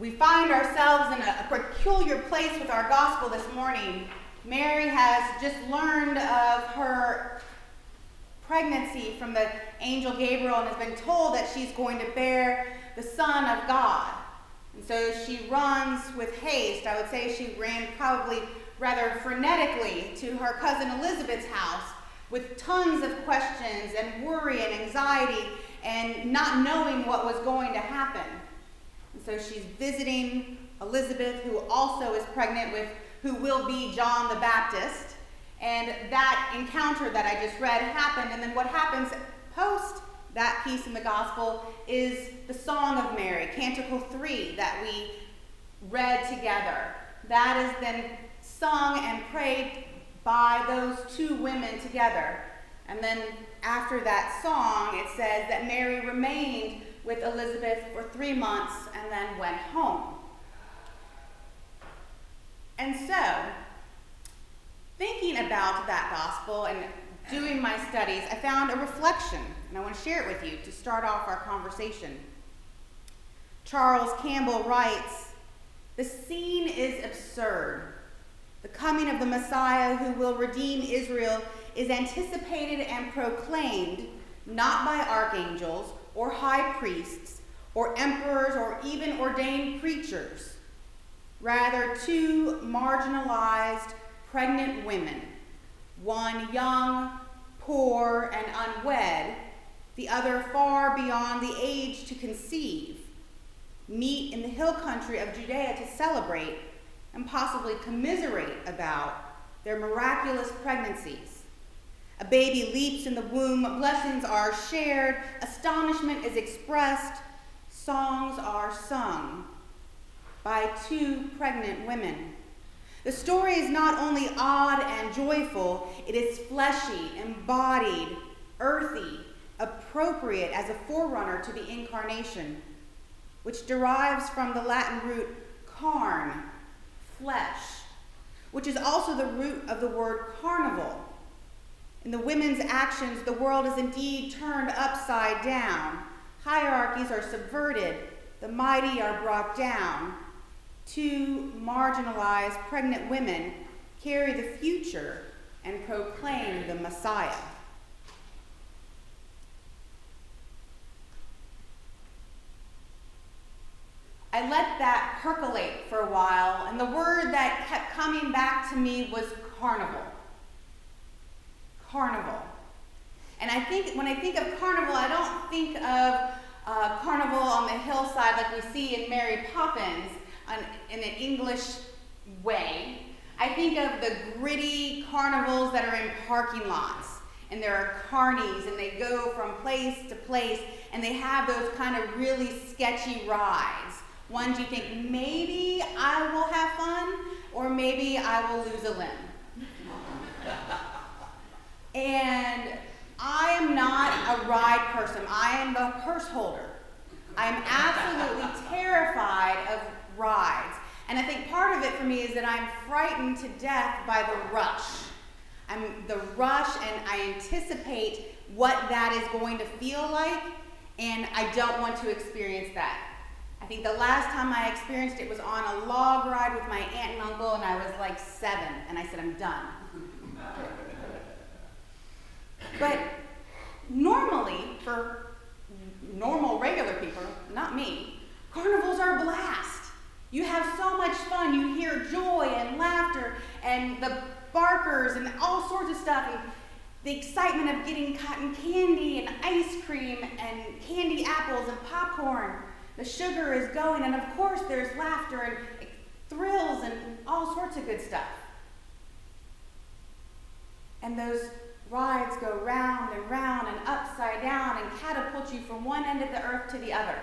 we find ourselves in a, peculiar place with our gospel this morning. Mary has just learned of her pregnancy from the angel Gabriel and has been told that she's going to bear the Son of God. And so she runs with haste. I would say she ran probably rather frenetically to her cousin Elizabeth's house with tons of questions and worry and anxiety and not knowing what was going to happen. And so she's visiting Elizabeth, who also is pregnant with who will be John the Baptist. And that encounter that I just read happened. And then what happens post that piece in the gospel is the Song of Mary, Canticle 3, that we read together. That is then sung and prayed by those two women together. And then after that song, it says that Mary remained with Elizabeth for three months and then went home. And so, thinking about that gospel and doing my studies, I found a reflection, and I want to share it with you to start off our conversation. Charles Campbell writes The scene is absurd. The coming of the Messiah who will redeem Israel is anticipated and proclaimed not by archangels or high priests or emperors or even ordained preachers. Rather, two marginalized pregnant women, one young, poor, and unwed, the other far beyond the age to conceive, meet in the hill country of Judea to celebrate and possibly commiserate about their miraculous pregnancies. A baby leaps in the womb, blessings are shared, astonishment is expressed, songs are sung by two pregnant women. The story is not only odd and joyful, it is fleshy, embodied, earthy, appropriate as a forerunner to the incarnation, which derives from the Latin root carn, flesh, which is also the root of the word carnival. In the women's actions, the world is indeed turned upside down. Hierarchies are subverted, the mighty are brought down. Two marginalized pregnant women carry the future and proclaim the Messiah. I let that percolate for a while, and the word that kept coming back to me was carnival. Carnival. And I think when I think of carnival, I don't think of uh, carnival on the hillside like we see in Mary Poppins in an English way. I think of the gritty carnivals that are in parking lots. And there are carnies, and they go from place to place, and they have those kind of really sketchy rides ones you think maybe I will have fun or maybe I will lose a limb. And I am not a ride person, I am the purse holder. I am absolutely terrified of rides. And I think part of it for me is that I'm frightened to death by the rush. I'm the rush and I anticipate what that is going to feel like, and I don't want to experience that. I think the last time I experienced it was on a log ride with my aunt and uncle, and I was like seven, and I said, I'm done. But normally, for normal, regular people, not me, carnivals are a blast. You have so much fun. You hear joy and laughter and the barkers and all sorts of stuff. And the excitement of getting cotton candy and ice cream and candy apples and popcorn. The sugar is going, and of course, there's laughter and thrills and all sorts of good stuff. And those rides go round and round and upside down and catapult you from one end of the earth to the other.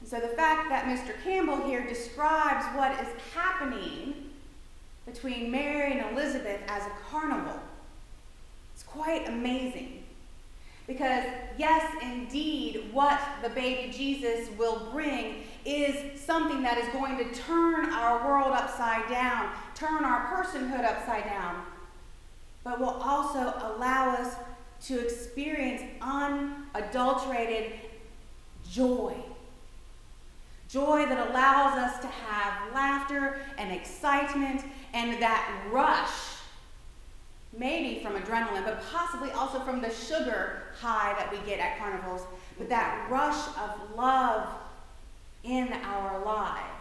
And so the fact that Mr. Campbell here describes what is happening between Mary and Elizabeth as a carnival, it's quite amazing. Because, yes, indeed, what the baby Jesus will bring is something that is going to turn our world upside down, turn our personhood upside down, but will also allow us to experience unadulterated joy, Joy that allows us to have laughter and excitement and that rush, maybe from adrenaline, but possibly also from the sugar high that we get at carnivals, but that rush of love in our lives.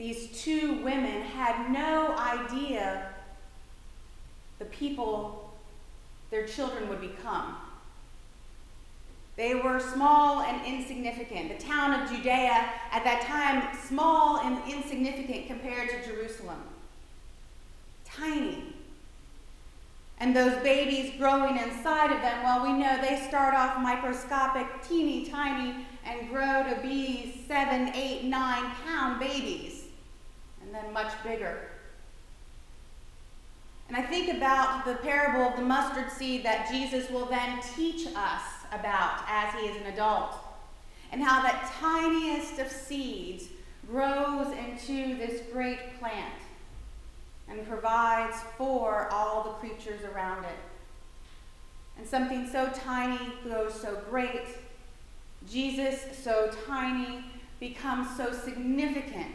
These two women had no idea the people their children would become. They were small and insignificant. The town of Judea at that time, small and insignificant compared to Jerusalem. Tiny. And those babies growing inside of them, well, we know they start off microscopic, teeny tiny, and grow to be seven, eight, nine pound babies, and then much bigger. And I think about the parable of the mustard seed that Jesus will then teach us about as he is an adult, and how that tiniest of seeds grows into this great plant and provides for all the creatures around it. And something so tiny grows so great. Jesus, so tiny, becomes so significant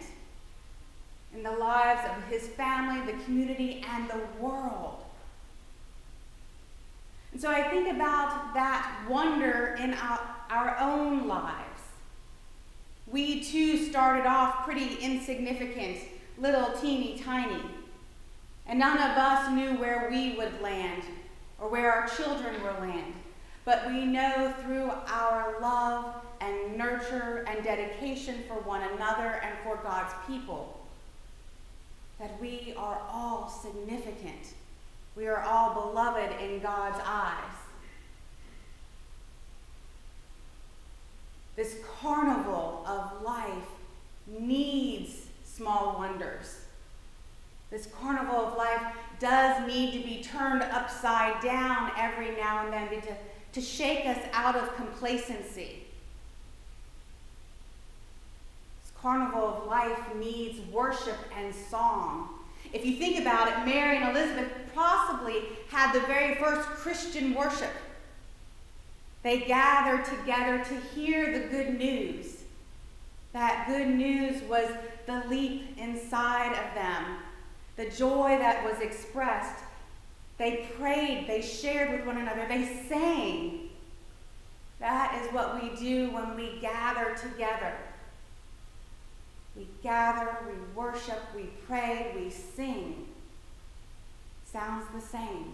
in the lives of his family, the community, and the world. And so I think about that wonder in our, our own lives. We too started off pretty insignificant, little teeny tiny. And none of us knew where we would land or where our children would land. But we know through our love and nurture and dedication for one another and for God's people that we are all significant we are all beloved in God's eyes. This carnival of life needs small wonders. This carnival of life does need to be turned upside down every now and then to, to shake us out of complacency. This carnival of life needs worship and song. If you think about it, Mary and Elizabeth possibly had the very first Christian worship. They gathered together to hear the good news. That good news was the leap inside of them, the joy that was expressed. They prayed, they shared with one another, they sang. That is what we do when we gather together. We gather, we worship, we pray, we sing. Sounds the same.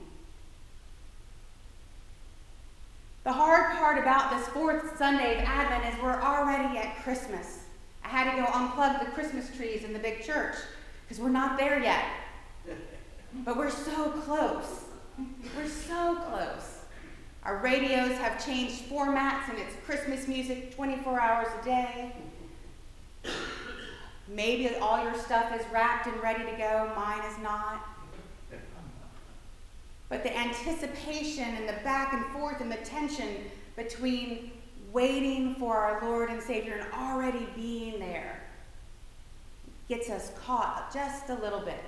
The hard part about this fourth Sunday of Advent is we're already at Christmas. I had to go unplug the Christmas trees in the big church because we're not there yet. But we're so close. We're so close. Our radios have changed formats and it's Christmas music 24 hours a day. Maybe all your stuff is wrapped and ready to go, mine is not. But the anticipation and the back and forth and the tension between waiting for our Lord and Savior and already being there gets us caught just a little bit.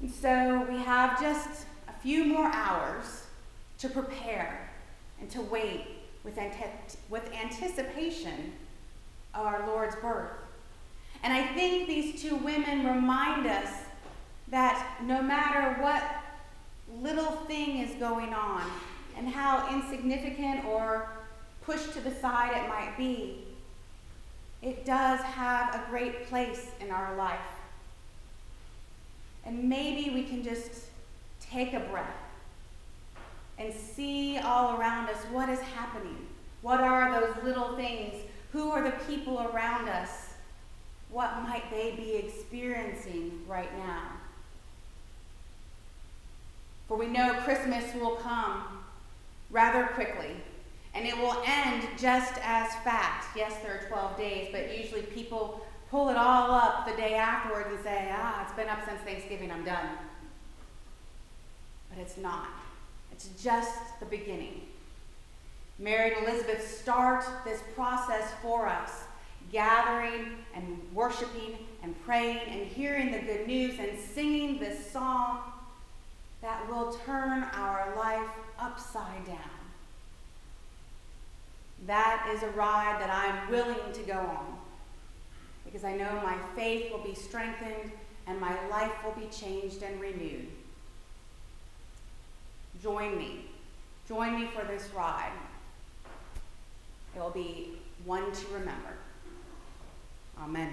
And so we have just a few more hours to prepare and to wait with, ante- with anticipation our Lord's birth. And I think these two women remind us that no matter what little thing is going on and how insignificant or pushed to the side it might be, it does have a great place in our life. And maybe we can just take a breath and see all around us what is happening. What are those little things who are the people around us? What might they be experiencing right now? For we know Christmas will come rather quickly, and it will end just as fast. Yes, there are 12 days, but usually people pull it all up the day afterwards and say, ah, it's been up since Thanksgiving, I'm done. But it's not. It's just the beginning. Mary and Elizabeth start this process for us, gathering and worshiping and praying and hearing the good news and singing this song that will turn our life upside down. That is a ride that I'm willing to go on because I know my faith will be strengthened and my life will be changed and renewed. Join me. Join me for this ride. It will be one to remember. Amen.